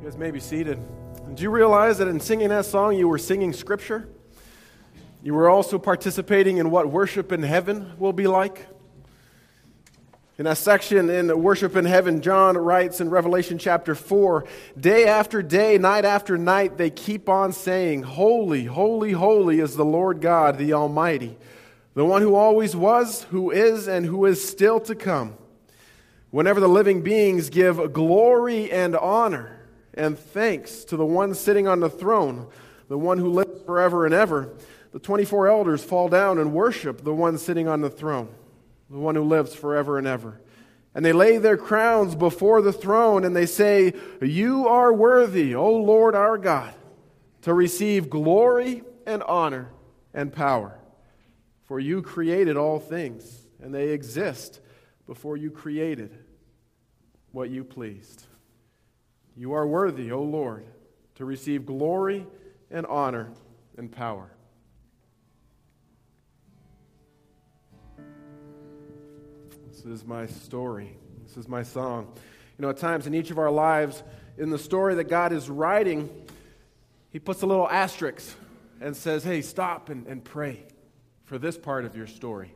You guys may be seated. Do you realize that in singing that song, you were singing scripture? You were also participating in what worship in heaven will be like? In that section in Worship in Heaven, John writes in Revelation chapter 4 Day after day, night after night, they keep on saying, Holy, holy, holy is the Lord God, the Almighty, the one who always was, who is, and who is still to come. Whenever the living beings give glory and honor and thanks to the one sitting on the throne, the one who lives forever and ever, the 24 elders fall down and worship the one sitting on the throne, the one who lives forever and ever. And they lay their crowns before the throne and they say, You are worthy, O Lord our God, to receive glory and honor and power. For you created all things, and they exist before you created what you pleased. You are worthy, O Lord, to receive glory and honor and power. This is my story. This is my song. You know, at times in each of our lives, in the story that God is writing, He puts a little asterisk and says, hey, stop and, and pray for this part of your story.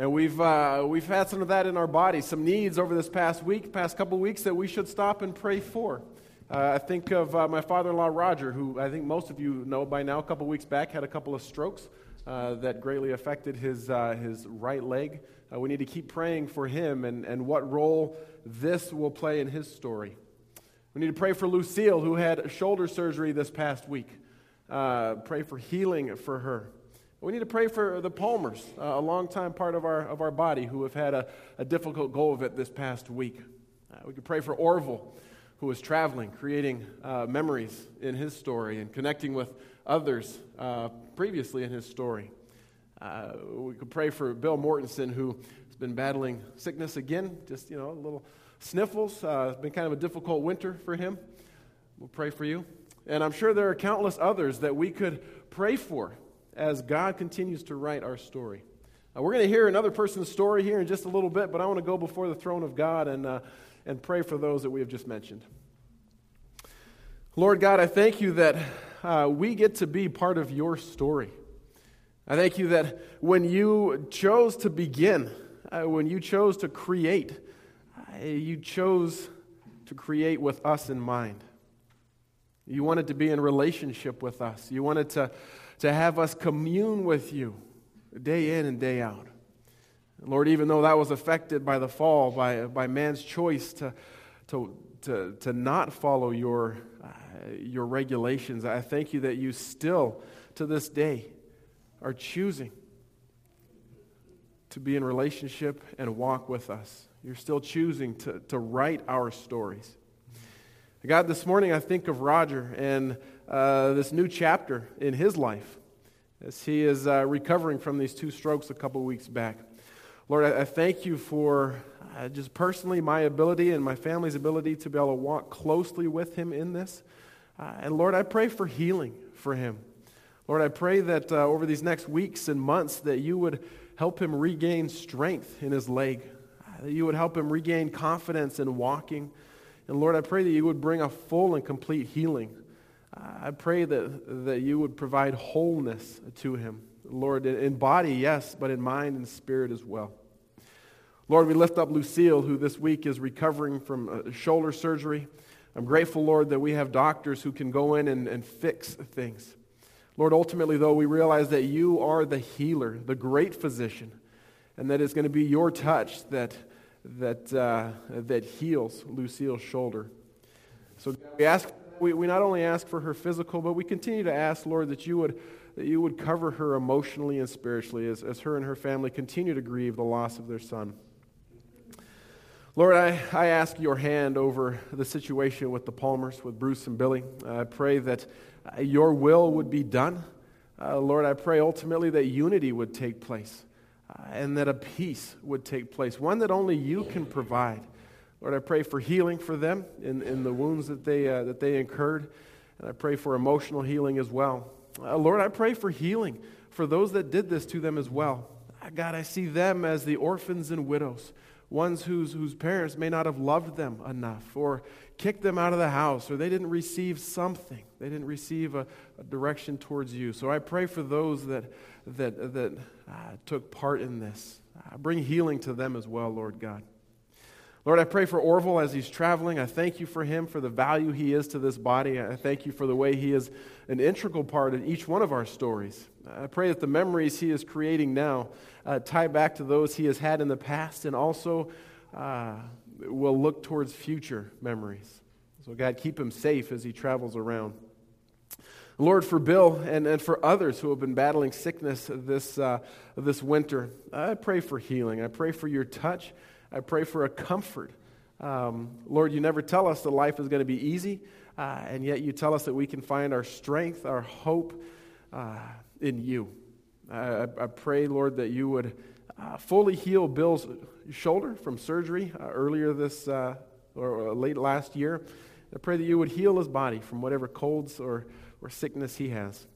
And we've, uh, we've had some of that in our body, some needs over this past week, past couple weeks that we should stop and pray for. Uh, I think of uh, my father in law, Roger, who I think most of you know by now, a couple weeks back, had a couple of strokes uh, that greatly affected his, uh, his right leg. Uh, we need to keep praying for him and, and what role this will play in his story. We need to pray for Lucille, who had shoulder surgery this past week. pray for healing for her. We need to pray for the Palmers, uh, a long-time part of our, of our body, who have had a, a difficult go of it this past week. Uh, we could pray for Orville, who was traveling, creating uh, memories in his story and connecting with others uh, previously in his story. Uh, we could pray for Bill Mortensen, who has been battling sickness again, just, you know, a little sniffles. Uh, it's been kind of a difficult winter for him. We'll pray for you. And I'm sure there are countless others that we could pray for as God continues to write our story. Uh, we're going to hear another person's story here in just a little bit, but I want to go before the throne of God and, uh, and pray for those that we have just mentioned. Lord God, I thank you that uh, we get to be part of your story. I thank you that when you chose to begin, uh, when you chose to create, uh, you chose to create with us in mind. You wanted to be in relationship with us. You wanted to to have us commune with you day in and day out. Lord, even though that was affected by the fall, by, by man's choice to, to, to, to not follow your, uh, your regulations, I thank you that you still, to this day, are choosing to be in relationship and walk with us. You're still choosing to, to write our stories. God, this morning I think of Roger and uh, this new chapter in his life as he is uh, recovering from these two strokes a couple weeks back. Lord, I, I thank you for uh, just personally my ability and my family's ability to be able to walk closely with him in this. Uh, and Lord, I pray for healing for him. Lord, I pray that uh, over these next weeks and months that you would help him regain strength in his leg, that you would help him regain confidence in walking. And Lord, I pray that you would bring a full and complete healing I pray that, that you would provide wholeness to him. Lord, in body, yes, but in mind and spirit as well. Lord, we lift up Lucille, who this week is recovering from uh, shoulder surgery. I'm grateful, Lord, that we have doctors who can go in and, and fix things. Lord, ultimately, though, we realize that you are the healer, the great physician, and that it's going to be your touch that, that, uh, that heals Lucille's shoulder. So we ask we, we not only ask for her physical, but we continue to ask, Lord, that you would, that you would cover her emotionally and spiritually as, as her and her family continue to grieve the loss of their son. Lord, I, I ask your hand over the situation with the Palmers, with Bruce and Billy. I pray that uh, your will would be done. Uh, Lord, I pray ultimately that unity would take place uh, and that a peace would take place, one that only you can provide. Lord, I pray for healing for them in, in the wounds that they, uh, that they incurred. And I pray for emotional healing as well. Uh, Lord, I pray for healing for those that did this to them as well. Uh, God, I see them as the orphans and widows ones whose, whose parents may not have loved them enough or kicked them out of the house or they didn't receive something. They didn't receive a, a direction towards you. So I pray for those that, that, that uh, took part in this. Uh, bring healing to them as well, Lord God. Lord, I pray for Orville as he's traveling. I thank you for him, for the value he is to this body. I thank you for the way he is an integral part in each one of our stories. I pray that the memories he is creating now uh, tie back to those he has had in the past and also uh, will look towards future memories. So, God, keep him safe as he travels around. Lord, for Bill and, and for others who have been battling sickness this, uh, this winter, I pray for healing. I pray for your touch. I pray for a comfort. Um, Lord, you never tell us that life is going to be easy, uh, and yet you tell us that we can find our strength, our hope uh, in you. I, I, pray, Lord, that you would uh, fully heal Bill's shoulder from surgery uh, earlier this uh, or late last year. I pray that you would heal his body from whatever colds or, or sickness he has.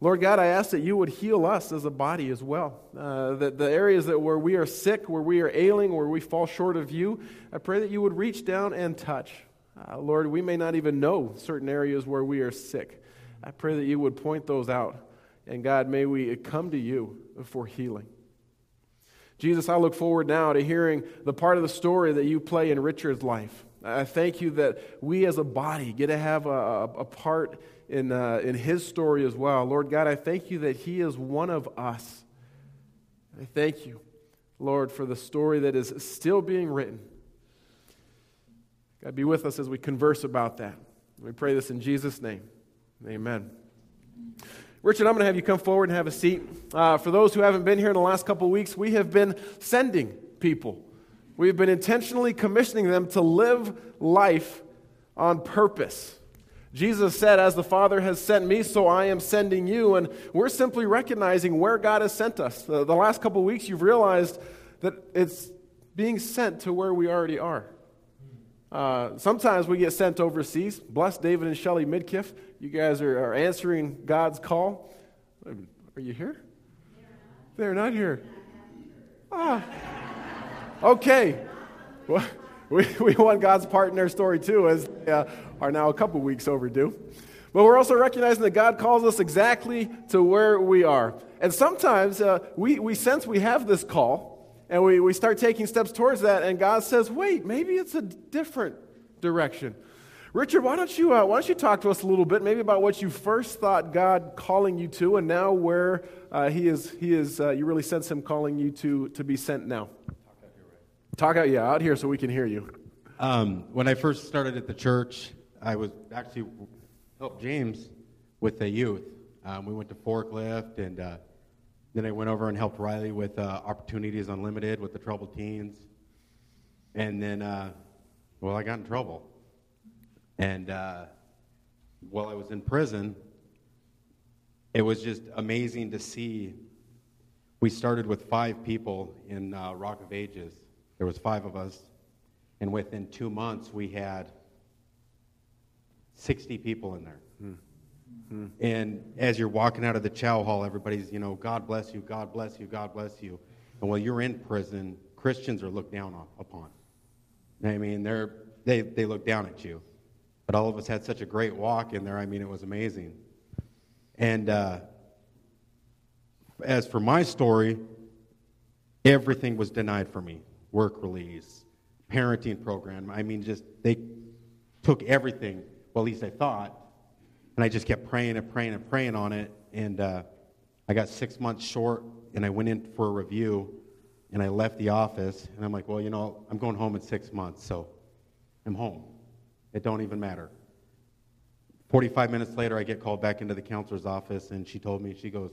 Lord God, I ask that you would heal us as a body as well. Uh, that the areas that where we are sick, where we are ailing, where we fall short of you, I pray that you would reach down and touch. Uh, Lord, we may not even know certain areas where we are sick. I pray that you would point those out. And God, may we come to you for healing. Jesus, I look forward now to hearing the part of the story that you play in Richard's life. I thank you that we as a body get to have a, a, a part in, uh, in his story as well. Lord God, I thank you that he is one of us. I thank you, Lord, for the story that is still being written. God, be with us as we converse about that. We pray this in Jesus' name. Amen. Richard, I'm going to have you come forward and have a seat. Uh, for those who haven't been here in the last couple of weeks, we have been sending people. We've been intentionally commissioning them to live life on purpose. Jesus said, As the Father has sent me, so I am sending you. And we're simply recognizing where God has sent us. The, the last couple weeks, you've realized that it's being sent to where we already are. Uh, sometimes we get sent overseas. Bless David and Shelly Midkiff. You guys are, are answering God's call. Are you here? They're not here. Ah. Okay. Well, we, we want God's part in their story too, as they uh, are now a couple weeks overdue. But we're also recognizing that God calls us exactly to where we are. And sometimes uh, we, we sense we have this call, and we, we start taking steps towards that, and God says, wait, maybe it's a different direction. Richard, why don't you uh, why don't you talk to us a little bit, maybe about what you first thought God calling you to, and now where uh, He is He is uh, you really sense Him calling you to to be sent now. Talk out, yeah, out here so we can hear you. Um, when I first started at the church, I was actually helped James with the youth. Um, we went to forklift, and uh, then I went over and helped Riley with uh, Opportunities Unlimited with the troubled teens. And then, uh, well, I got in trouble. And uh, while I was in prison, it was just amazing to see. We started with five people in uh, Rock of Ages there was five of us, and within two months we had 60 people in there. Mm-hmm. And as you're walking out of the chow hall, everybody's, you know, God bless you, God bless you, God bless you. And while you're in prison, Christians are looked down upon. I mean, they're, they, they look down at you. But all of us had such a great walk in there. I mean, it was amazing. And uh, as for my story, everything was denied for me work release, parenting program. I mean, just they took everything, well, at least I thought, and I just kept praying and praying and praying on it. And uh, I got six months short, and I went in for a review, and I left the office, and I'm like, well, you know, I'm going home in six months, so I'm home. It don't even matter. 45 minutes later, I get called back into the counselor's office, and she told me, she goes,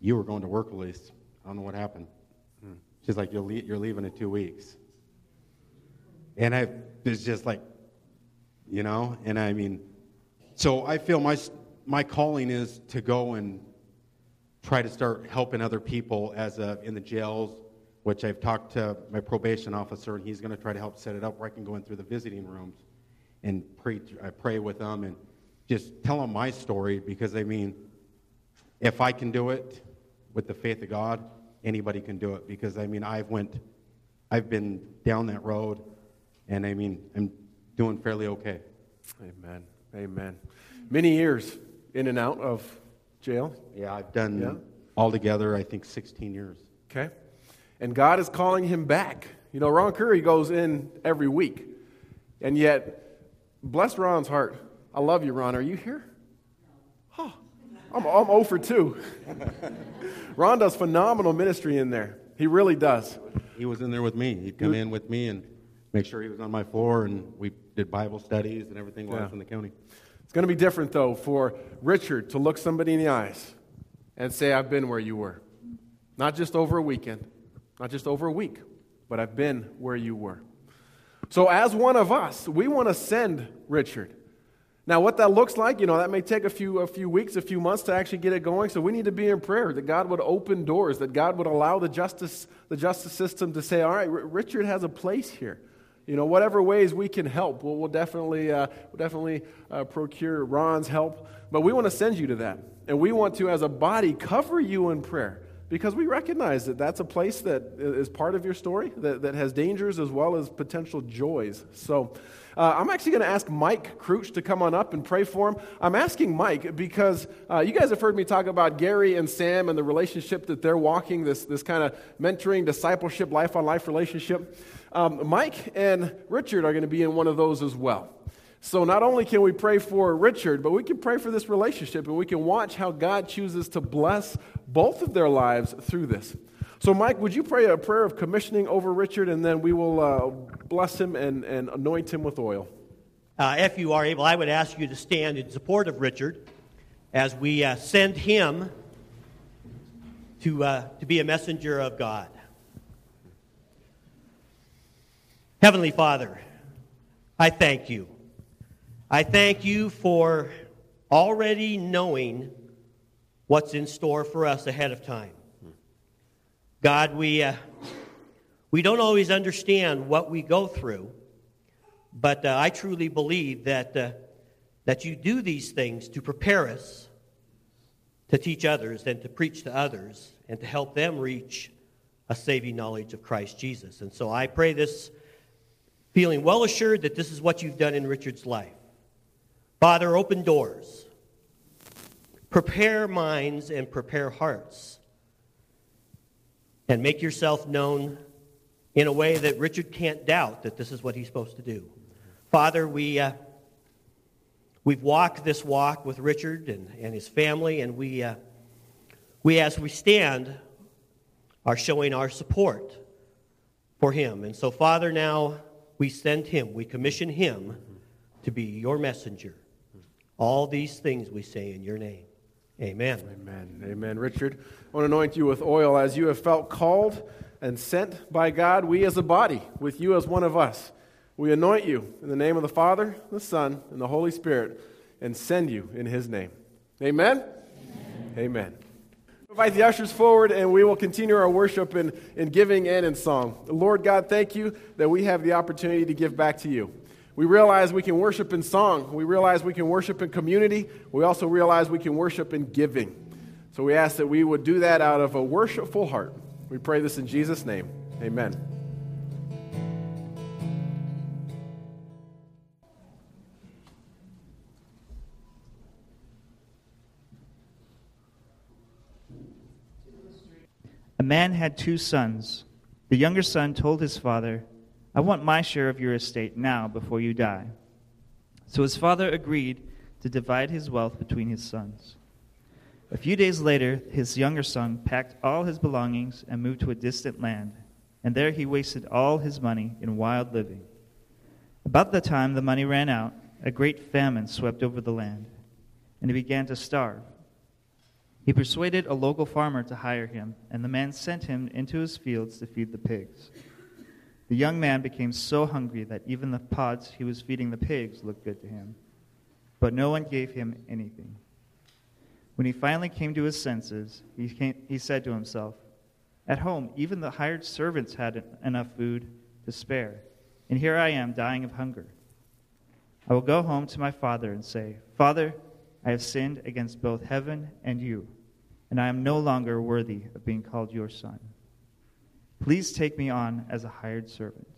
you were going to work release. I don't know what happened. She's like, you're, le- you're leaving in two weeks. And I was just like, you know, and I mean, so I feel my, my calling is to go and try to start helping other people as a, in the jails, which I've talked to my probation officer, and he's going to try to help set it up where I can go in through the visiting rooms and pray, I pray with them and just tell them my story because I mean, if I can do it with the faith of God, anybody can do it because I mean I've went I've been down that road, and I mean, I'm doing fairly okay. Amen. Amen. Many years in and out of jail. Yeah, I've done Yeah. altogether, I think, 16 years. Okay. And God is calling him back. You know, Ron Curry goes in every week. And yet, bless Ron's heart. I love you, Ron. Are you here? Oh, I'm, I'm 0 for 2. Ron does phenomenal ministry in there. He really does. He was in there with me. He'd come in with me and make sure he was on my floor, and we did Bible studies and everything while I was Yeah. in the county. It's going to be different, though, for Richard to look somebody in the eyes and say, I've been where you were. Not just over a weekend, not just over a week, but I've been where you were. So, as one of us, we want to send Richard. Now, what that looks like, you know, that may take a few, a few weeks, a few months to actually get it going. So, we need to be in prayer that God would open doors, that God would allow the justice, the justice system to say, all right, Richard has a place here. You know, whatever ways we can help, we'll, we'll definitely, uh, we'll definitely uh, procure Ron's help. But we want to send you to that. And we want to, as a body, cover you in prayer because we recognize that that's a place that is part of your story that, that has dangers as well as potential joys. So uh, I'm actually going to ask Mike Crouch to come on up and pray for him. I'm asking Mike because uh, you guys have heard me talk about Gary and Sam and the relationship that they're walking, this, this kind of mentoring, discipleship, life on life relationship. Um, Mike and Richard are going to be in one of those as well. So not only can we pray for Richard, but we can pray for this relationship and we can watch how God chooses to bless both of their lives through this. So, Mike, would you pray a prayer of commissioning over Richard and then we will uh, bless him and, and anoint him with oil? Uh, if you are able, I would ask you to stand in support of Richard as we uh, send him to, uh, to be a messenger of God. Heavenly Father, I thank you. I thank you for already knowing what's in store for us ahead of time. God, we, uh, we don't always understand what we go through. But uh, I truly believe that, uh, that you do these things to prepare us to teach others and to preach to others and to help them reach a saving knowledge of Christ Jesus. And so I pray this feeling well assured that this is what you've done in Richard's life. Father, open doors, prepare minds and prepare hearts, and make yourself known in a way that Richard can't doubt that this is what he's supposed to do. Father, we, uh, we've walked this walk with Richard and, and his family, and we, uh, we, as we stand, are showing our support for him. And so, Father, now we send him, we commission him to be your messenger. All these things we say in your name. Amen. Amen. Amen. Richard, I want to anoint you with oil as you have felt called and sent by God, we as a body, with you as one of us. We anoint you in the name of the Father, the Son, and the Holy Spirit, and send you in his name. Amen? Amen. Amen. Invite the ushers forward, and we will continue our worship in, in giving and in song. Lord God, thank you that we have the opportunity to give back to you. We realize we can worship in song. We realize we can worship in community. We also realize we can worship in giving. So we ask that we would do that out of a worshipful heart. We pray this in Jesus' name. Amen. A man had two sons. The younger son told his father, I want my share of your estate now before you die. So his father agreed to divide his wealth between his sons. A few days later, his younger son packed all his belongings and moved to a distant land, and there he wasted all his money in wild living. About the time the money ran out, a great famine swept over the land, and he began to starve. He persuaded a local farmer to hire him, and the man sent him into his fields to feed the pigs. The young man became so hungry that even the pods he was feeding the pigs looked good to him. But no one gave him anything. When he finally came to his senses, he, came, he said to himself, At home, even the hired servants had enough food to spare, and here I am dying of hunger. I will go home to my father and say, Father, I have sinned against both heaven and you, and I am no longer worthy of being called your son. Please take me on as a hired servant.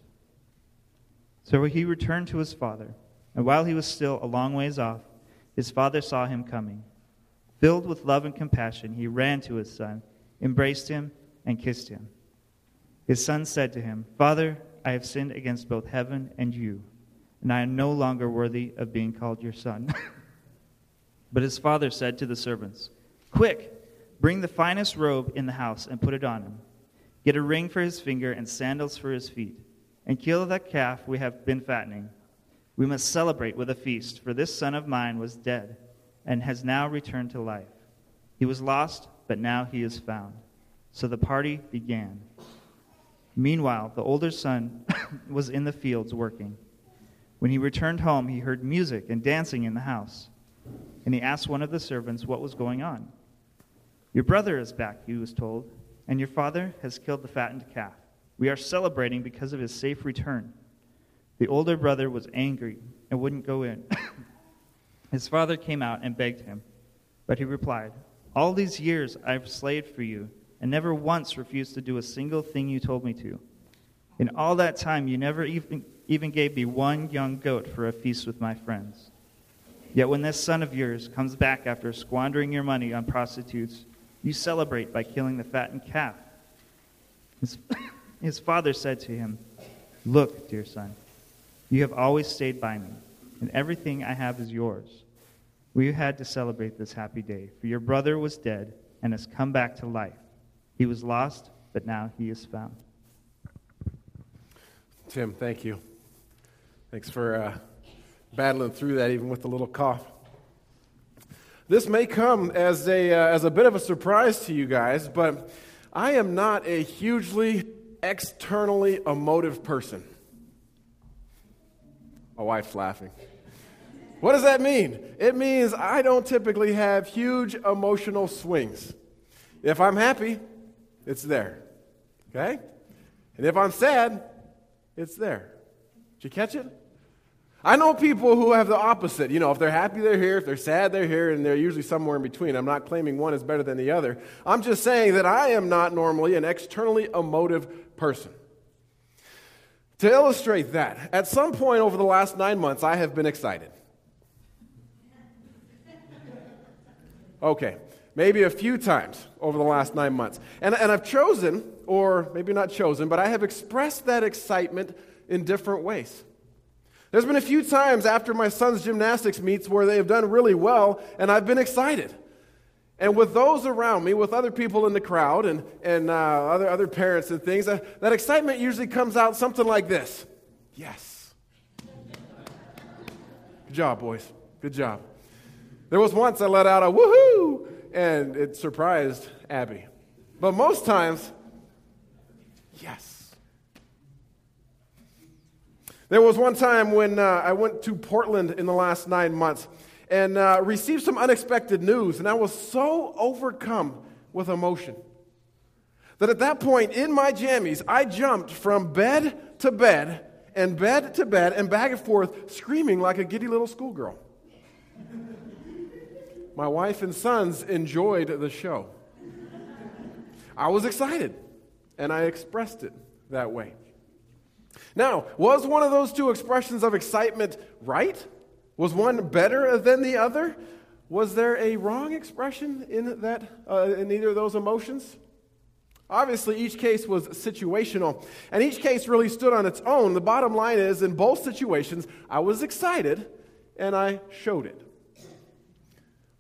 So he returned to his father, and while he was still a long ways off, his father saw him coming. Filled with love and compassion, he ran to his son, embraced him, and kissed him. His son said to him, Father, I have sinned against both heaven and you, and I am no longer worthy of being called your son. but his father said to the servants, Quick, bring the finest robe in the house and put it on him Get a ring for his finger and sandals for his feet, and kill that calf we have been fattening. We must celebrate with a feast, for this son of mine was dead and has now returned to life. He was lost, but now he is found. So the party began. Meanwhile, the older son was in the fields working. When he returned home, he heard music and dancing in the house. And he asked one of the servants what was going on. Your brother is back, he was told and your father has killed the fattened calf. We are celebrating because of his safe return. The older brother was angry and wouldn't go in. his father came out and begged him, but he replied, All these years I've slaved for you and never once refused to do a single thing you told me to. In all that time, you never even, even gave me one young goat for a feast with my friends. Yet when this son of yours comes back after squandering your money on prostitutes, you celebrate by killing the fattened calf. His, his father said to him, Look, dear son, you have always stayed by me, and everything I have is yours. We had to celebrate this happy day, for your brother was dead and has come back to life. He was lost, but now he is found. Tim, thank you. Thanks for uh, battling through that, even with a little cough. This may come as a, uh, as a bit of a surprise to you guys, but I am not a hugely externally emotive person. My wife's laughing. What does that mean? It means I don't typically have huge emotional swings. If I'm happy, it's there. Okay? And if I'm sad, it's there. Did you catch it? I know people who have the opposite. You know, if they're happy, they're here. If they're sad, they're here. And they're usually somewhere in between. I'm not claiming one is better than the other. I'm just saying that I am not normally an externally emotive person. To illustrate that, at some point over the last nine months, I have been excited. Okay, maybe a few times over the last nine months. And, and I've chosen, or maybe not chosen, but I have expressed that excitement in different ways. There's been a few times after my son's gymnastics meets where they have done really well, and I've been excited. And with those around me, with other people in the crowd and, and uh, other, other parents and things, uh, that excitement usually comes out something like this Yes. Good job, boys. Good job. There was once I let out a woohoo, and it surprised Abby. But most times, yes. There was one time when uh, I went to Portland in the last nine months and uh, received some unexpected news, and I was so overcome with emotion that at that point in my jammies, I jumped from bed to bed and bed to bed and back and forth, screaming like a giddy little schoolgirl. my wife and sons enjoyed the show. I was excited, and I expressed it that way. Now, was one of those two expressions of excitement right? Was one better than the other? Was there a wrong expression in that uh, in either of those emotions? Obviously, each case was situational, and each case really stood on its own. The bottom line is, in both situations, I was excited and I showed it.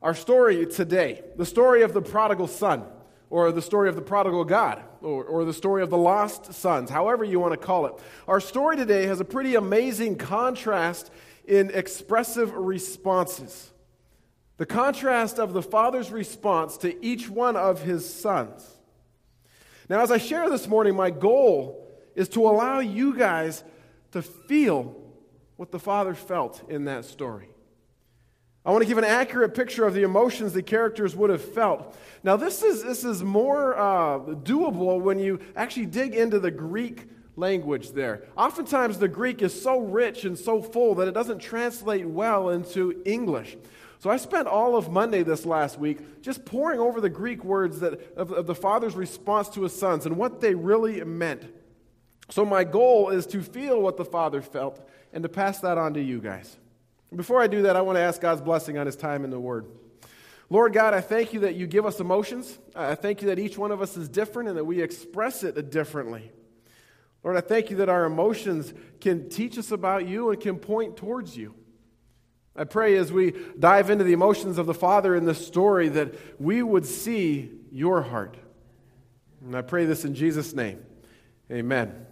Our story today, the story of the prodigal son, or the story of the prodigal God, or, or, the story of the lost sons, however you want to call it. Our story today has a pretty amazing contrast in expressive responses. The contrast of the father's response to each one of his sons. Now, as I share this morning, my goal is to allow you guys to feel what the father felt in that story. I want to give an accurate picture of the emotions the characters would have felt. Now, this is, this is more uh, doable when you actually dig into the Greek language there. Oftentimes, the Greek is so rich and so full that it doesn't translate well into English. So I spent all of Monday this last week just poring over the Greek words that, of, of the father's response to his sons and what they really meant. So my goal is to feel what the father felt and to pass that on to you guys. Before I do that, I want to ask God's blessing on his time in the Word. Lord God, I thank you that you give us emotions. I thank you that each one of us is different and that we express it differently. Lord, I thank you that our emotions can teach us about you and can point towards you. I pray as we dive into the emotions of the Father in this story that we would see your heart. And I pray this in Jesus' name. Amen.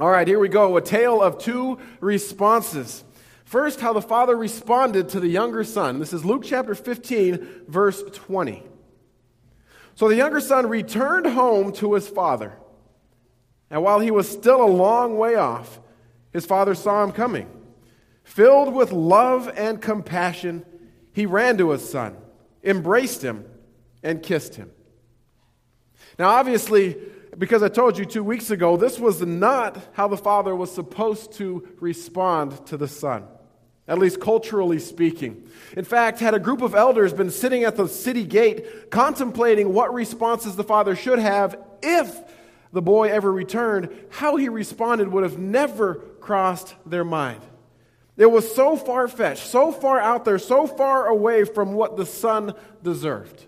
All right, here we go. A tale of two responses. First, how the father responded to the younger son. This is Luke chapter 15, verse 20. So the younger son returned home to his father. And while he was still a long way off, his father saw him coming. Filled with love and compassion, he ran to his son, embraced him, and kissed him. Now, obviously, because I told you two weeks ago, this was not how the father was supposed to respond to the son, at least culturally speaking. In fact, had a group of elders been sitting at the city gate contemplating what responses the father should have if the boy ever returned, how he responded would have never crossed their mind. It was so far fetched, so far out there, so far away from what the son deserved.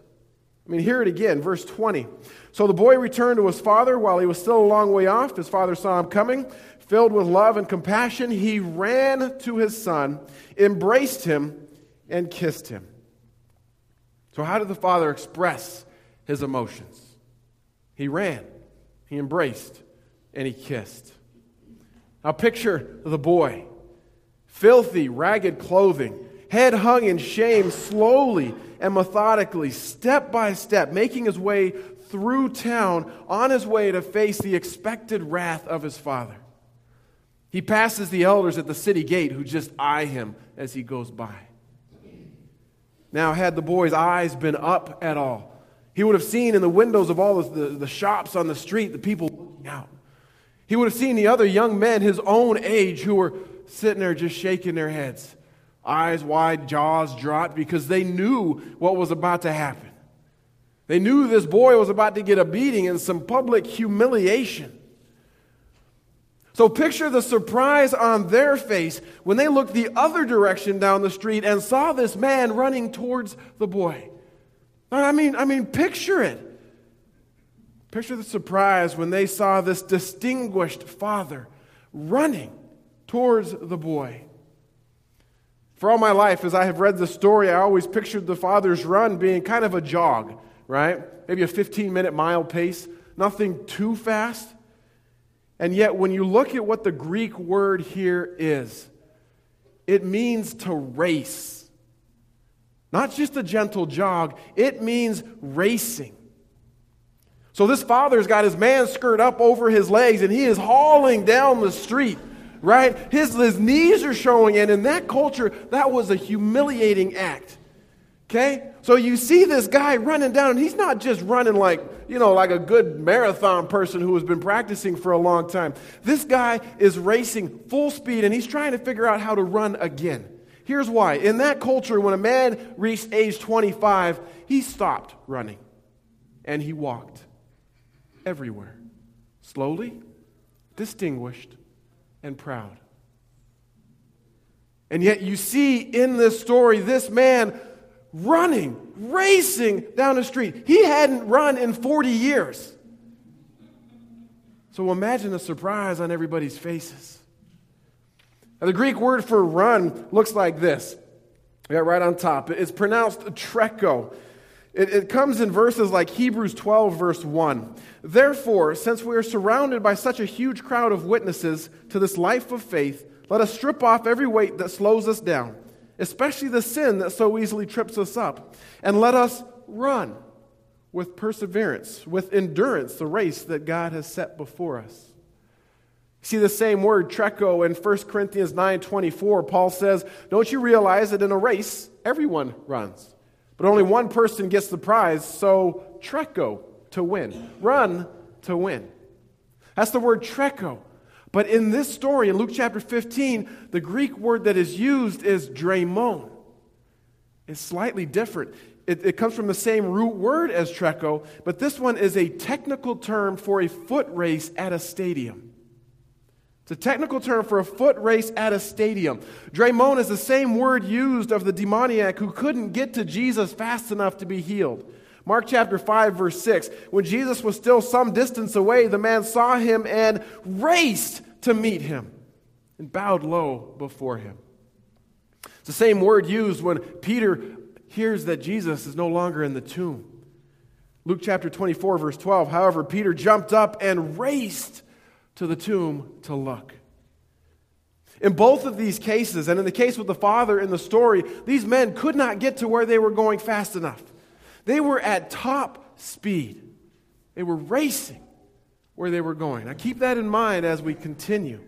I mean, hear it again, verse 20. So the boy returned to his father while he was still a long way off. His father saw him coming. Filled with love and compassion, he ran to his son, embraced him, and kissed him. So, how did the father express his emotions? He ran, he embraced, and he kissed. Now, picture the boy filthy, ragged clothing, head hung in shame, slowly and methodically, step by step, making his way through town on his way to face the expected wrath of his father. He passes the elders at the city gate who just eye him as he goes by. Now, had the boy's eyes been up at all, he would have seen in the windows of all the, the shops on the street the people looking out. He would have seen the other young men his own age who were sitting there just shaking their heads, eyes wide, jaws dropped, because they knew what was about to happen. They knew this boy was about to get a beating and some public humiliation. So picture the surprise on their face when they looked the other direction down the street and saw this man running towards the boy. I mean, I mean, picture it. Picture the surprise when they saw this distinguished father running towards the boy. For all my life, as I have read the story, I always pictured the father's run being kind of a jog, right? Maybe a 15 minute mile pace, nothing too fast. And yet, when you look at what the Greek word here is, it means to race. Not just a gentle jog, it means racing. So, this father's got his man skirt up over his legs and he is hauling down the street right? His, his knees are showing, and in that culture, that was a humiliating act. Okay? So you see this guy running down, and he's not just running like, you know, like a good marathon person who has been practicing for a long time. This guy is racing full speed, and he's trying to figure out how to run again. Here's why. In that culture, when a man reached age 25, he stopped running and he walked everywhere, slowly, distinguished, and proud. And yet, you see in this story this man running, racing down the street. He hadn't run in 40 years. So imagine the surprise on everybody's faces. Now, the Greek word for run looks like this. Yeah, right on top. It's pronounced treko. It, it comes in verses like Hebrews 12, verse 1. Therefore, since we are surrounded by such a huge crowd of witnesses to this life of faith, let us strip off every weight that slows us down, especially the sin that so easily trips us up, and let us run with perseverance, with endurance, the race that God has set before us. See the same word, treko, in 1 Corinthians 9:24. Paul says, Don't you realize that in a race, everyone runs? But only one person gets the prize, so treko, to win. Run to win. That's the word treko. But in this story, in Luke chapter 15, the Greek word that is used is dremon. It's slightly different. It, it, comes from the same root word as treko, but this one is a technical term for a foot race at a stadium. It's a technical term for a foot race at a stadium. Draimon is the same word used of the demoniac who couldn't get to Jesus fast enough to be healed. Mark chapter 5, verse 6. When Jesus was still some distance away, the man saw him and raced to meet him and bowed low before him. It's the same word used when Peter hears that Jesus is no longer in the tomb. Luke chapter 24, verse 12. However, Peter jumped up and raced to the tomb to look. In both of these cases, and in the case with the father in the story, these men could not get to where they were going fast enough. They were at top speed, they were racing where they were going. Now, keep that in mind as we continue.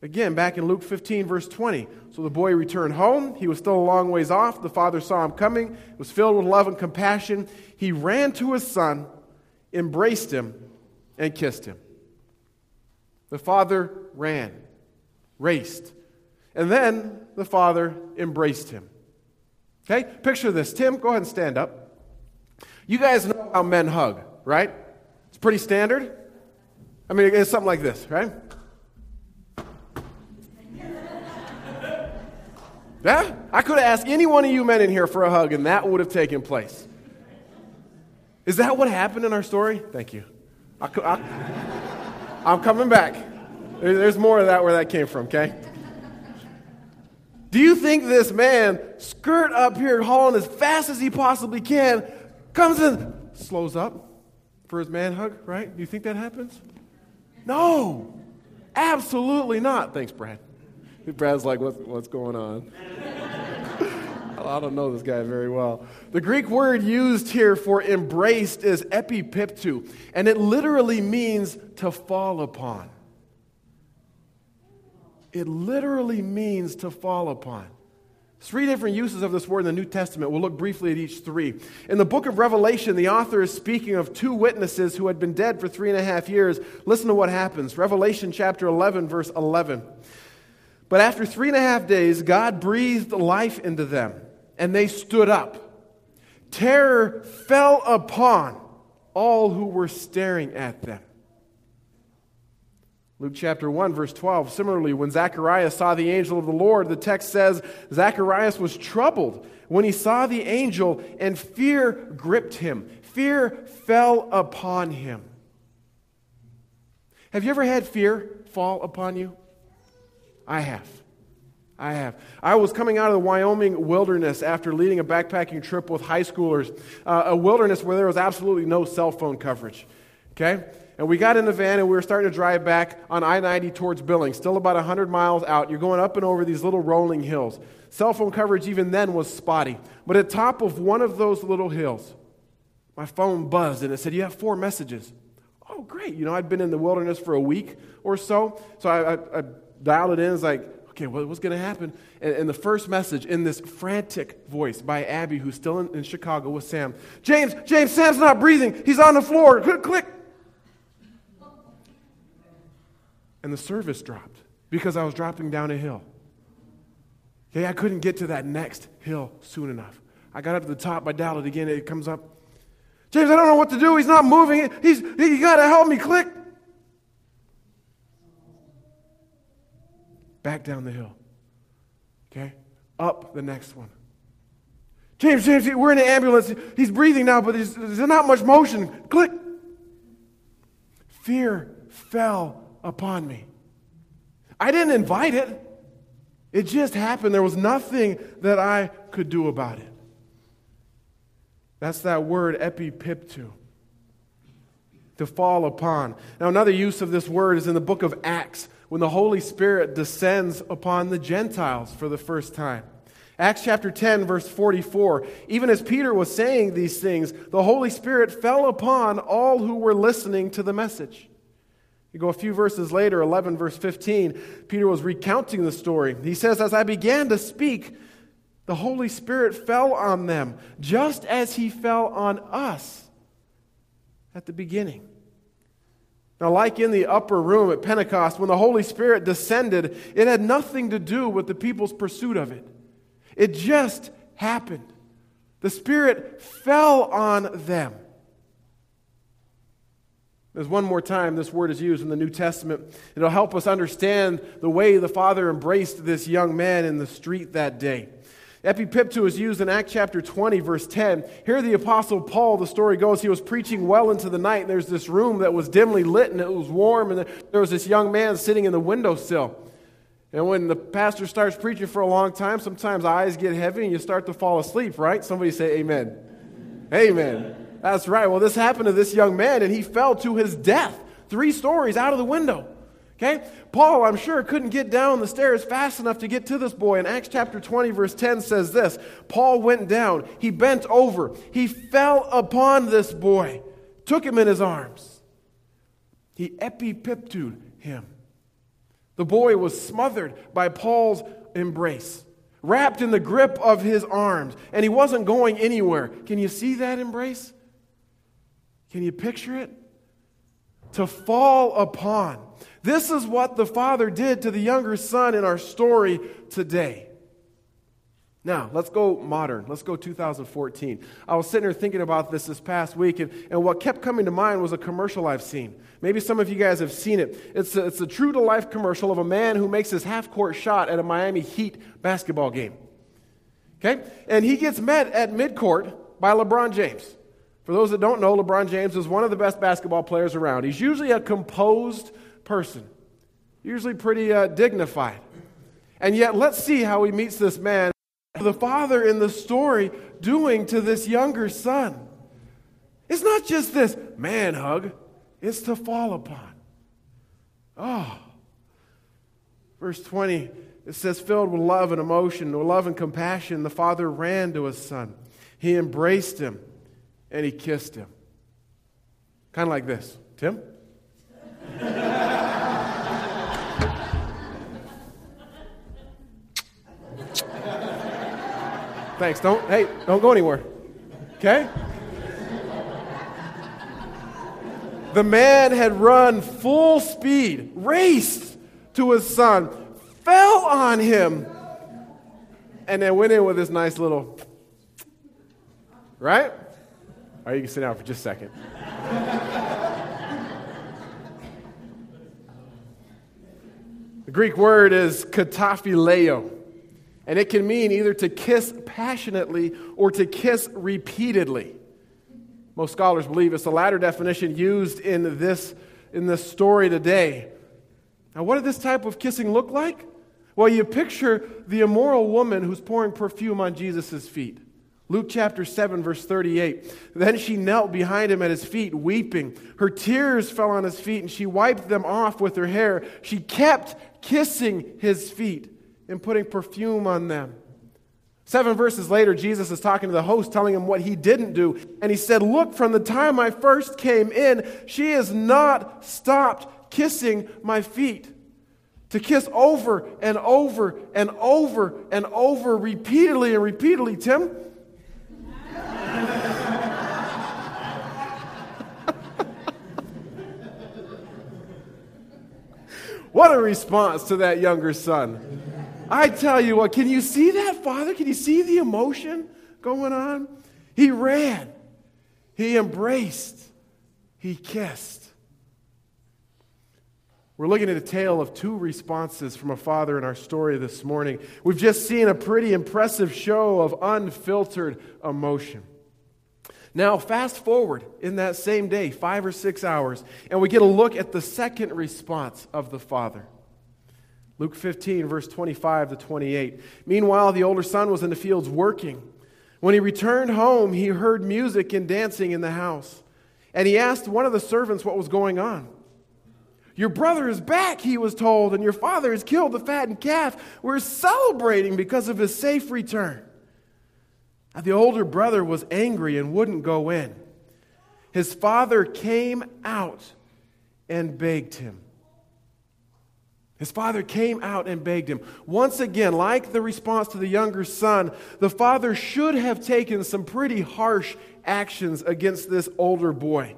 Again, back in Luke 15, verse 20. So the boy returned home. He was still a long ways off. The father saw him coming, was filled with love and compassion. He ran to his son, embraced him, and kissed him. The father ran, raced, and then the father embraced him. Okay? Picture this. Tim, go ahead and stand up. You guys know how men hug, right? It's pretty standard. I mean, it's something like this, right? Yeah? I could have asked any one of you men in here for a hug, and that would have taken place. Is that what happened in our story? Thank you. I, am coming back. There's more of that where that came from, okay? Do you think this man, skirt up here, hauling as fast as he possibly can, comes and slows up for his man hug, right? Do you think that happens? No, absolutely not. Thanks, Brad. Brad's like, what's, what's going on? I don't know this guy very well. The Greek word used here for embraced is epipiptu, and it literally means to fall upon. It literally means to fall upon. Three different uses of this word in the New Testament. We'll look briefly at each three. In the book of Revelation, the author is speaking of two witnesses who had been dead for three and a half years. Listen to what happens. Revelation chapter 11, verse 11. But after three and a half days, God breathed life into them, and they stood up. Terror fell upon all who were staring at them. Luke chapter 1, verse 12. Similarly, when Zacharias saw the angel of the Lord, the text says Zacharias was troubled when he saw the angel, and fear gripped him. Fear fell upon him. Have you ever had fear fall upon you? I have. I have. I was coming out of the Wyoming wilderness after leading a backpacking trip with high schoolers, uh, a wilderness where there was absolutely no cell phone coverage. Okay? And we got in the van and we were starting to drive back on I 90 towards Billings, still about 100 miles out. You're going up and over these little rolling hills. Cell phone coverage even then was spotty. But at the top of one of those little hills, my phone buzzed and it said, You have four messages. Oh, great. You know, I'd been in the wilderness for a week or so. So I, I, I dialed it in. It's like, okay, what's going to happen? And, and, the first message in this frantic voice by Abby, who's still in, in Chicago with Sam James, James, Sam's not breathing. He's on the floor. Click, click. And the service dropped because I was dropping down a hill. Okay, I couldn't get to that next hill soon enough. I got up to the top, I dialed it again, it comes up. James, I don't know what to do. He's not moving. He's, you got to help me. Click. Back down the hill. Okay? Up the next one. James, James, we're in an ambulance. He's breathing now, but there's, there's not much motion. Click. Fear fell upon me. I didn't invite it, it just happened. There was nothing that I could do about it. That's that word epipiptu. To fall upon. Now, another use of this word is in the book of Acts when the Holy Spirit descends upon the Gentiles for the first time. Acts chapter 10, verse 44. Even as Peter was saying these things, the Holy Spirit fell upon all who were listening to the message. You go a few verses later, 11, verse 15, Peter was recounting the story. He says, As I began to speak, the Holy Spirit fell on them, just as he fell on us at the beginning. Now, like in the upper room at Pentecost, when the Holy Spirit descended, it had nothing to do with the people's pursuit of it. It just happened? The Spirit fell on them. There's one more time this word is used in the New Testament. It'll help us understand the way the Father embraced this young man in the street that day. Epipiptu is used in Acts chapter 20, verse 10. Here, the Apostle Paul, the story goes, he was preaching well into the night, and there's this room that was dimly lit and it was warm, and there was this young man sitting in the windowsill. And when the pastor starts preaching for a long time, sometimes eyes get heavy and you start to fall asleep, right? Somebody say amen. Amen. That's right. Well, this happened to this young man, and he fell to his death three stories out of the window. Okay? Paul, I'm sure, couldn't get down the stairs fast enough to get to this boy. And Acts chapter 20, verse 10 says this Paul went down, he bent over, he fell upon this boy, took him in his arms. He epipiptued him. The boy was smothered by Paul's embrace, wrapped in the grip of his arms, and he wasn't going anywhere. Can you see that embrace? Can you picture it? To fall upon. This is what the father did to the younger son in our story today. Now, let's go modern. Let's go 2014. I was sitting here thinking about this this past week, and, and what kept coming to mind was a commercial I've seen. Maybe some of you guys have seen it. It's a, it's a true to life commercial of a man who makes his half court shot at a Miami Heat basketball game. Okay? And he gets met at midcourt by LeBron James. For those that don't know, LeBron James is one of the best basketball players around. He's usually a composed person, usually pretty uh, dignified. And yet, let's see how he meets this man, the father in the story, doing to this younger son. It's not just this man hug, it's to fall upon. Oh. Verse 20, it says, filled with love and emotion, with love and compassion, the father ran to his son. He embraced him and he kissed him. Kind of like this. Tim? Thanks. Don't, hey, don't go anywhere. Okay? The man had run full speed, raced to his son, fell on him, and then went in with his nice little, right? Or you can sit down for just a second. the Greek word is kataphileo, and it can mean either to kiss passionately or to kiss repeatedly. Most scholars believe it's the latter definition used in this, in this story today. Now, what did this type of kissing look like? Well, you picture the immoral woman who's pouring perfume on Jesus' feet. Luke chapter 7, verse 38. Then she knelt behind him at his feet, weeping. Her tears fell on his feet, and she wiped them off with her hair. She kept kissing his feet and putting perfume on them. Seven verses later, Jesus is talking to the host, telling him what he didn't do. And he said, Look, from the time I first came in, she has not stopped kissing my feet. To kiss over and over and over and over repeatedly and repeatedly, Tim. What a response to that younger son. I tell you what, can you see that, Father? Can you see the emotion going on? He ran, he embraced, he kissed. We're looking at a tale of two responses from a father in our story this morning. We've just seen a pretty impressive show of unfiltered emotion. Now, fast forward in that same day, five or six hours, and we get a look at the second response of the father. Luke 15, verse 25 to 28. Meanwhile, the older son was in the fields working. When he returned home, he heard music and dancing in the house. And he asked one of the servants what was going on. Your brother is back, he was told, and your father has killed the fattened calf. We're celebrating because of his safe return. The older brother was angry and wouldn't go in. His father came out and begged him. His father came out and begged him. Once again, like the response to the younger son, the father should have taken some pretty harsh actions against this older boy.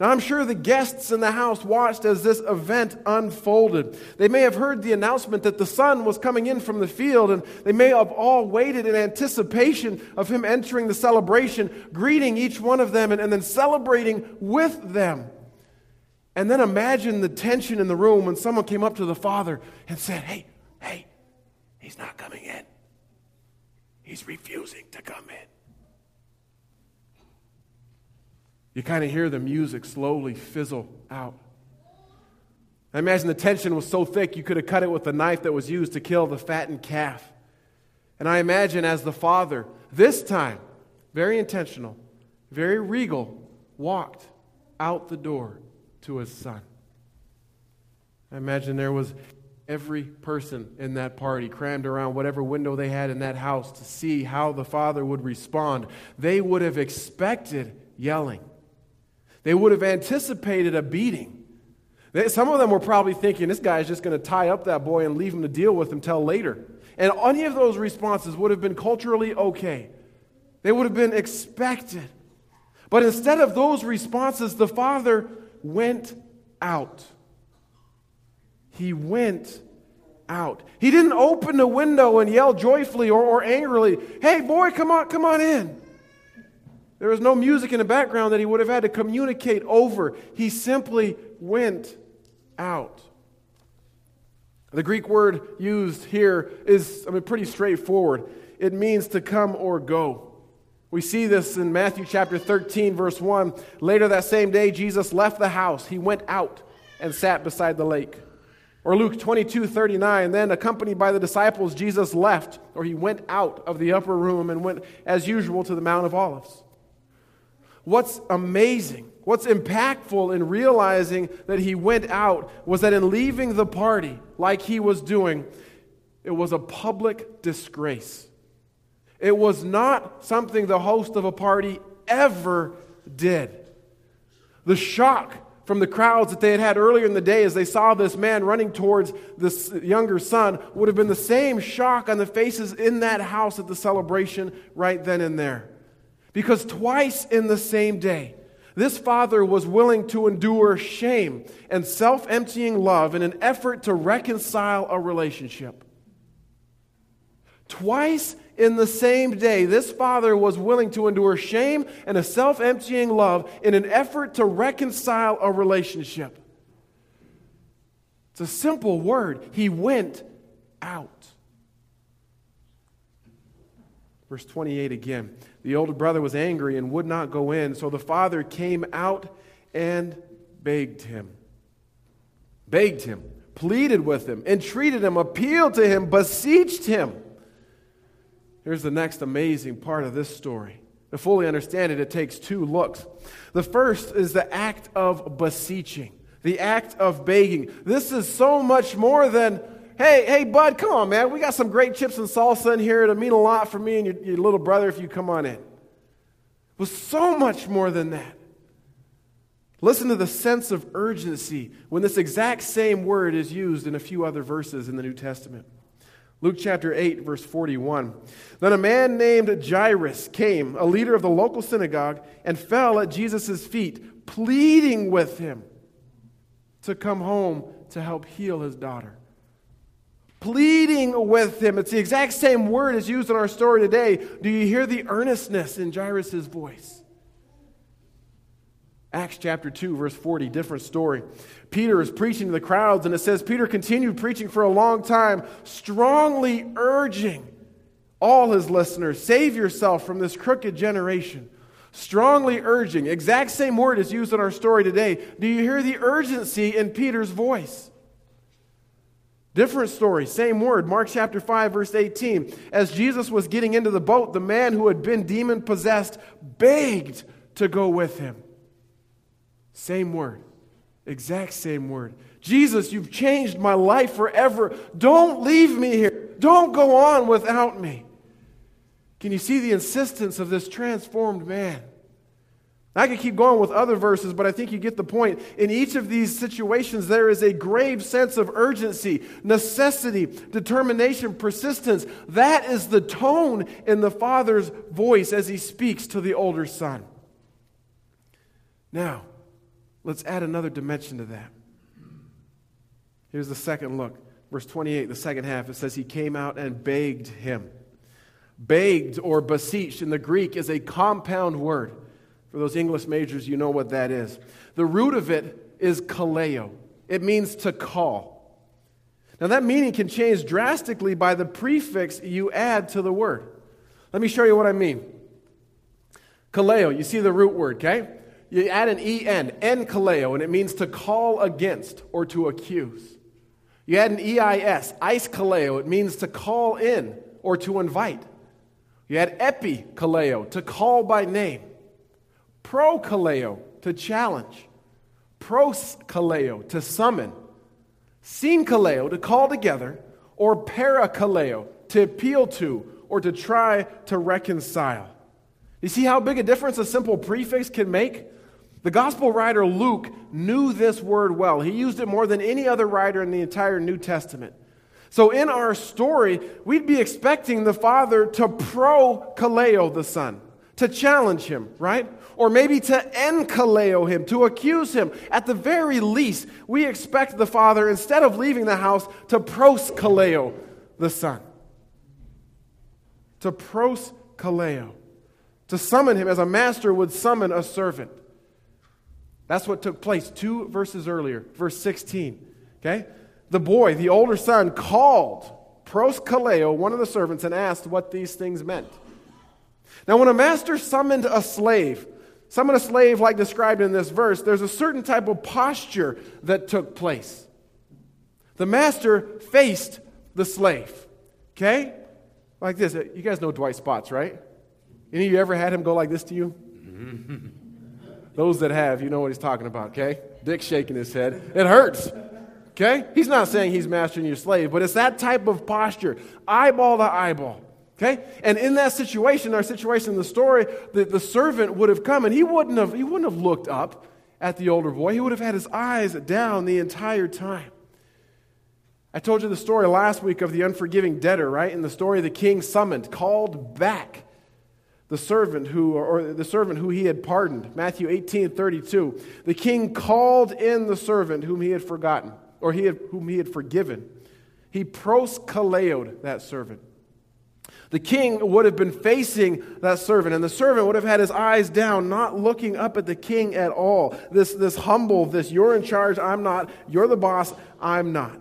Now, I'm sure the guests in the house watched as this event unfolded. They may have heard the announcement that the son was coming in from the field, and they may have all waited in anticipation of him entering the celebration, greeting each one of them, and, and then celebrating with them. And then imagine the tension in the room when someone came up to the father and said, Hey, hey, he's not coming in. He's refusing to come in. You kind of hear the music slowly fizzle out. I imagine the tension was so thick you could have cut it with the knife that was used to kill the fattened calf. And I imagine as the father, this time, very intentional, very regal, walked out the door to his son. I imagine there was every person in that party crammed around whatever window they had in that house to see how the father would respond. They would have expected yelling. They would have anticipated a beating. They, some of them were probably thinking, this guy's just going to tie up that boy and leave him to deal with him until later. And any of those responses would have been culturally okay. They would have been expected. But instead of those responses, the father went out. He went out. He didn't open the window and yell joyfully or, or angrily, Hey, boy, come on, come on in. There was no music in the background that he would have had to communicate over. He simply went out. The Greek word used here is I mean, pretty straightforward. It means to come or go. We see this in Matthew chapter 13, verse 1. Later that same day, Jesus left the house. He went out and sat beside the lake. Or Luke 22, 39. Then, accompanied by the disciples, Jesus left, or he went out of the upper room and went, as usual, to the Mount of Olives. What's amazing, what's impactful in realizing that he went out was that in leaving the party like he was doing, it was a public disgrace. It was not something the host of a party ever did. The shock from the crowds that they had had earlier in the day as they saw this man running towards this younger son would have been the same shock on the faces in that house at the celebration right then and there. Because twice in the same day, this father was willing to endure shame and self emptying love in an effort to reconcile a relationship. Twice in the same day, this father was willing to endure shame and a self emptying love in an effort to reconcile a relationship. It's a simple word. He went out. Verse 28 again. The older brother was angry and would not go in, so the father came out and begged him. Begged him, pleaded with him, entreated him, appealed to him, beseeched him. Here's the next amazing part of this story. To fully understand it, it takes two looks. The first is the act of beseeching, the act of begging. This is so much more than hey, hey, bud, come on, man. We got some great chips and salsa in here. It'll mean a lot for me and your, your little brother if you come on in. It was so much more than that. Listen to the sense of urgency when this exact same word is used in a few other verses in the New Testament. Luke chapter 8, verse 41. Then a man named Jairus came, a leader of the local synagogue, and fell at Jesus' feet, pleading with him to come home to help heal his daughter pleading with him. It's the exact same word as used in our story today. Do you hear the earnestness in Jairus' voice? Acts chapter 2, verse 40, different story. Peter is preaching to the crowds, and it says Peter continued preaching for a long time, strongly urging all his listeners save yourself from this crooked generation. Strongly urging, exact same word is used in our story today. Do you hear the urgency in Peter's voice? Different story, same word, Mark chapter 5, verse 18. As Jesus was getting into the boat, the man who had been demon possessed begged to go with him. Same word, exact same word. Jesus, you've changed my life forever. Don't leave me here. Don't go on without me. Can you see the insistence of this transformed man? I could keep going with other verses, but I think you get the point. In each of these situations, there is a grave sense of urgency, necessity, determination, persistence. That is the tone in the father's voice as he speaks to the older son. Now, let's add another dimension to that. Here's the second look. Verse 28, the second half, it says, He came out and begged him. Begged or beseeched in the Greek is a compound word. For those English majors, you know what that is. The root of it is kaleo, it means to call. Now, that meaning can change drastically by the prefix you add to the word. Let me show you what I mean. Kaleo, you see the root word, okay? You add an en, en kaleo, and it means to call against or to accuse. You add an eis, ice kaleo, it means to call in or to invite. You add epi kaleo, to call by name. Pro kaleo, to challenge. Pros kaleo, to summon. Syn kaleo, to call together. Or para kaleo, to appeal to or to try to reconcile. You see how big a difference a simple prefix can make? The gospel writer Luke knew this word well. He used it more than any other writer in the entire New Testament. So in our story, we'd be expecting the father to pro kaleo the son, to challenge him, right? Or maybe to enkaleo him, to accuse him. At the very least, we expect the father, instead of leaving the house, to pros kaleo the son. To pros kaleo. To summon him as a master would summon a servant. That's what took place two verses earlier, verse 16. Okay? The boy, the older son, called proskaleo, one of the servants, and asked what these things meant. Now, when a master summoned a slave, summoned a slave like described in this verse, there's a certain type of posture that took place. The master faced the slave. Okay? Like this. You guys know Dwight Spots, right? Any of you ever had him go like this to you? Those that have, you know what he's talking about, okay? Dick shaking his head. It hurts, okay? He's not saying he's mastering your slave, but it's that type of posture, eyeball to eyeball, okay? And in that situation, our situation in the story, the, the servant would have come and he wouldn't have, he wouldn't have looked up at the older boy. He would have had his eyes down the entire time. I told you the story last week of the unforgiving debtor, right? In the story, the king summoned, called back the servant who or the servant who he had pardoned matthew 18 32 the king called in the servant whom he had forgotten or he had, whom he had forgiven he proskaleoed that servant the king would have been facing that servant and the servant would have had his eyes down not looking up at the king at all this, this humble this you're in charge i'm not you're the boss i'm not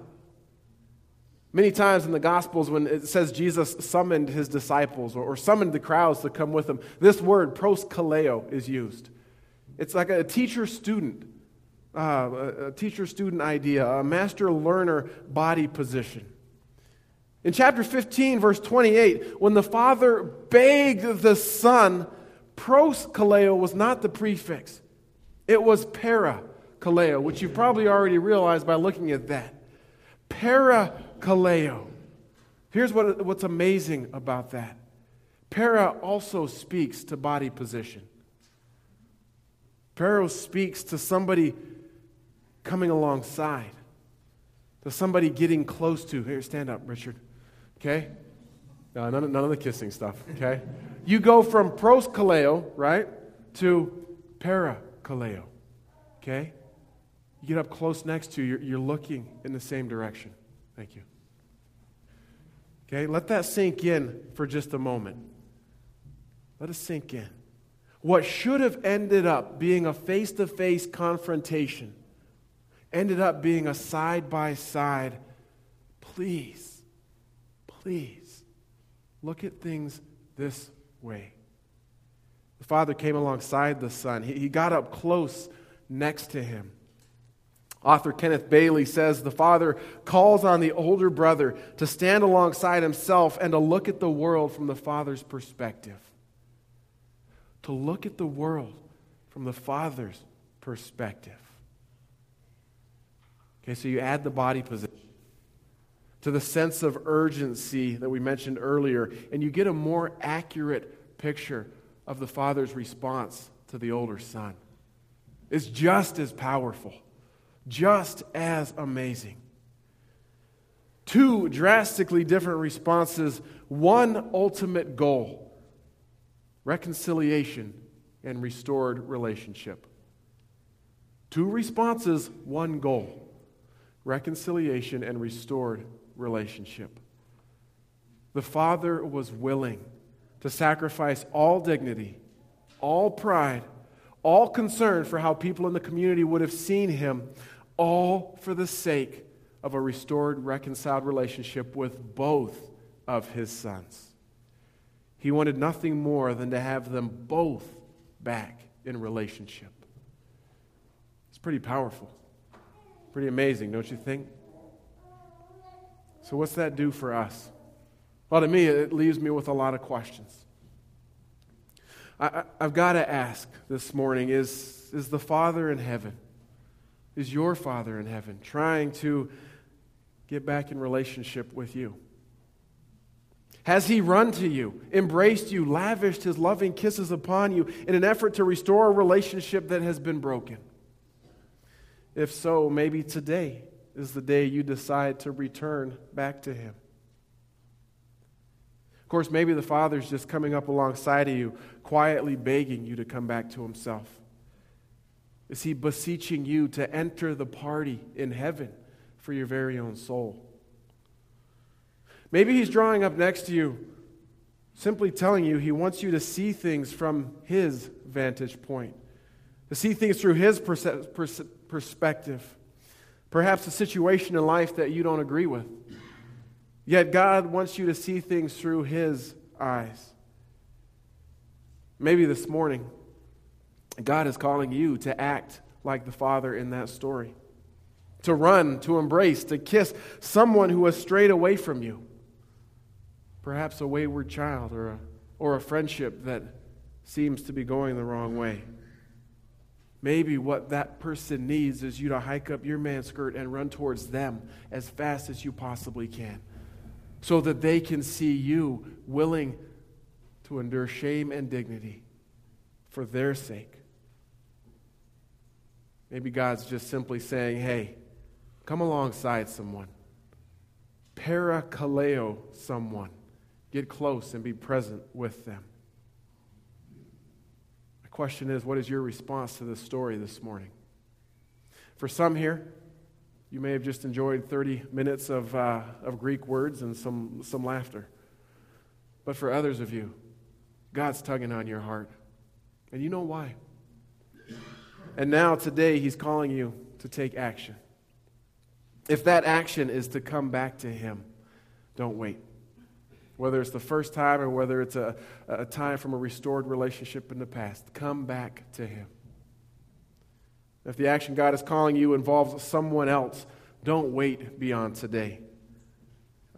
Many times in the Gospels, when it says Jesus summoned his disciples or, or summoned the crowds to come with him, this word, proskaleo, is used. It's like a teacher student, uh, a teacher student idea, a master learner body position. In chapter 15, verse 28, when the Father begged the Son, proskaleo was not the prefix, it was para kaleo, which you probably already realized by looking at that. Para kaleo. Here's what, what's amazing about that para also speaks to body position. Para speaks to somebody coming alongside, to somebody getting close to. Here, stand up, Richard. Okay? No, none, none of the kissing stuff, okay? you go from pros kaleo, right, to para kaleo, okay? You get up close next to you, you're, you're looking in the same direction. Thank you. Okay, let that sink in for just a moment. Let it sink in. What should have ended up being a face to face confrontation ended up being a side by side. Please, please look at things this way. The father came alongside the son, he, he got up close next to him. Author Kenneth Bailey says the father calls on the older brother to stand alongside himself and to look at the world from the father's perspective. To look at the world from the father's perspective. Okay, so you add the body position to the sense of urgency that we mentioned earlier, and you get a more accurate picture of the father's response to the older son. It's just as powerful just as amazing. Two drastically different responses, one ultimate goal reconciliation and restored relationship. Two responses, one goal reconciliation and restored relationship. The father was willing to sacrifice all dignity, all pride, all concern for how people in the community would have seen him, all for the sake of a restored, reconciled relationship with both of his sons. He wanted nothing more than to have them both back in relationship. It's pretty powerful. Pretty amazing, don't you think? So, what's that do for us? Well, to me, it leaves me with a lot of questions. I, have got to ask this morning is, is the Father in heaven, is your Father in heaven trying to get back in relationship with you? Has he run to you, embraced you, lavished his loving kisses upon you in an effort to restore a relationship that has been broken? If so, maybe today is the day you decide to return back to him. Of course, maybe the Father's just coming up alongside of you, quietly begging you to come back to Himself. Is He beseeching you to enter the party in heaven for your very own soul? Maybe He's drawing up next to you, simply telling you He wants you to see things from His vantage point, to see things through His perse- perspective. Perhaps a situation in life that you don't agree with. Yet God wants you to see things through His eyes. Maybe this morning, God is calling you to act like the Father in that story, to run, to embrace, to kiss someone who has strayed away from you. Perhaps a wayward child or a, or a friendship that seems to be going the wrong way. Maybe what that person needs is you to hike up your man skirt and run towards them as fast as you possibly can so that they can see you willing to endure shame and dignity for their sake. Maybe God's just simply saying, hey, come alongside someone. Parakaleo someone. Get close and be present with them. Question is, what is your response to this story this morning? For some here, you may have just enjoyed 30 minutes of, uh, of Greek words and some, some laughter. But for others of you, God's tugging on your heart. And you know why. And now, today, He's calling you to take action. If that action is to come back to Him, don't wait. Whether it's the first time or whether it's a, a time from a restored relationship in the past, come back to Him. If the action God is calling you involves someone else, don't wait beyond today.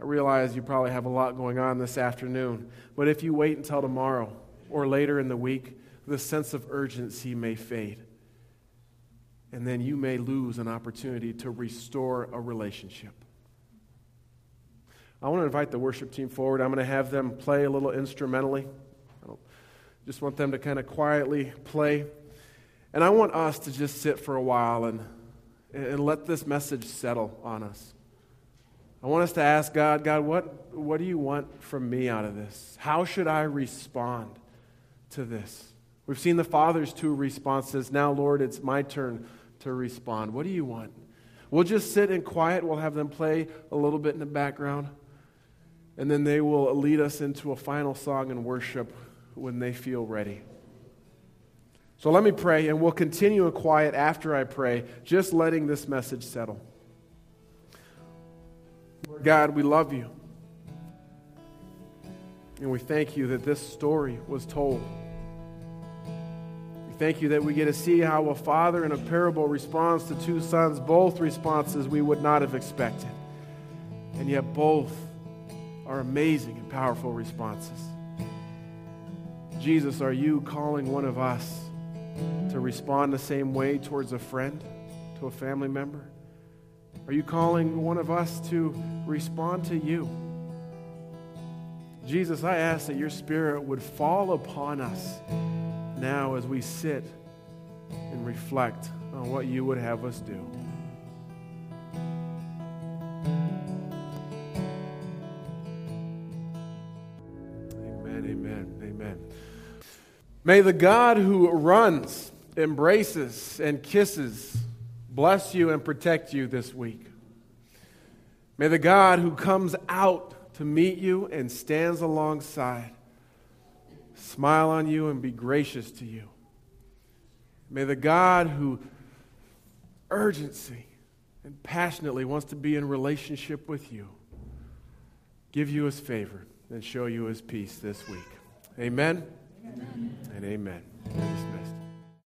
I realize you probably have a lot going on this afternoon, but if you wait until tomorrow or later in the week, the sense of urgency may fade. And then you may lose an opportunity to restore a relationship. I want to invite the worship team forward. I'm going to have them play a little instrumentally. I just want them to kind of quietly play. And I want us to just sit for a while and, and let this message settle on us. I want us to ask God, God, what, what do you want from me out of this? How should I respond to this? We've seen the Father's two responses. Now, Lord, it's my turn to respond. What do you want? We'll just sit in quiet. We'll have them play a little bit in the background. And then they will lead us into a final song and worship when they feel ready. So let me pray, and we'll continue in quiet after I pray, just letting this message settle. God, we love you. And we thank you that this story was told. We thank you that we get to see how a father in a parable responds to two sons, both responses we would not have expected. And yet both are amazing and powerful responses. Jesus, are you calling one of us? to respond the same way towards a friend, to a family member? Are you calling one of us to respond to you? Jesus, I ask that your Spirit would fall upon us now as we sit and reflect on what you would have us do. May the God who runs, embraces, and kisses bless you and protect you this week. May the God who comes out to meet you and stands alongside smile on you and be gracious to you. May the God who urgency and passionately wants to be in relationship with you give you his favor and show you his peace this week. Amen, amen. and amen.